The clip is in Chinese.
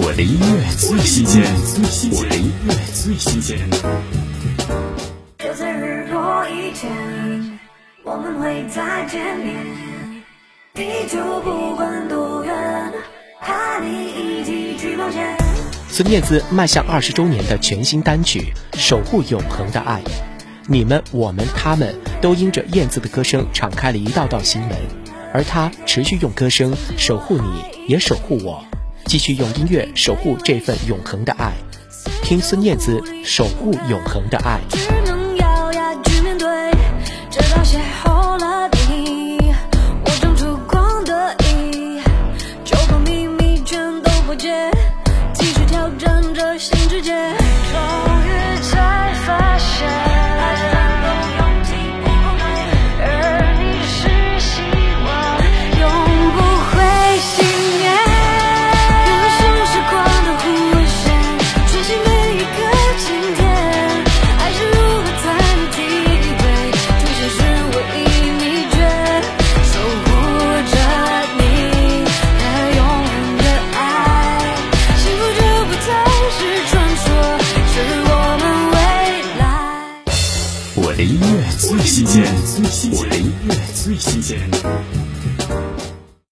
我的音乐最新鲜，我的音乐最新鲜。就在日落以前，我们会再见面。地球不管多远，和你一起去冒险。孙燕姿迈向二十周年的全新单曲《守护永恒的爱》，你们、我们、他们都因着燕姿的歌声敞开了一道道心门，而她持续用歌声守护你，也守护我，继续用音乐守护这份永恒的爱。听孙燕姿《守护永恒的爱》。只能咬牙去面对，直的音乐最新鲜，我的音乐最新鲜。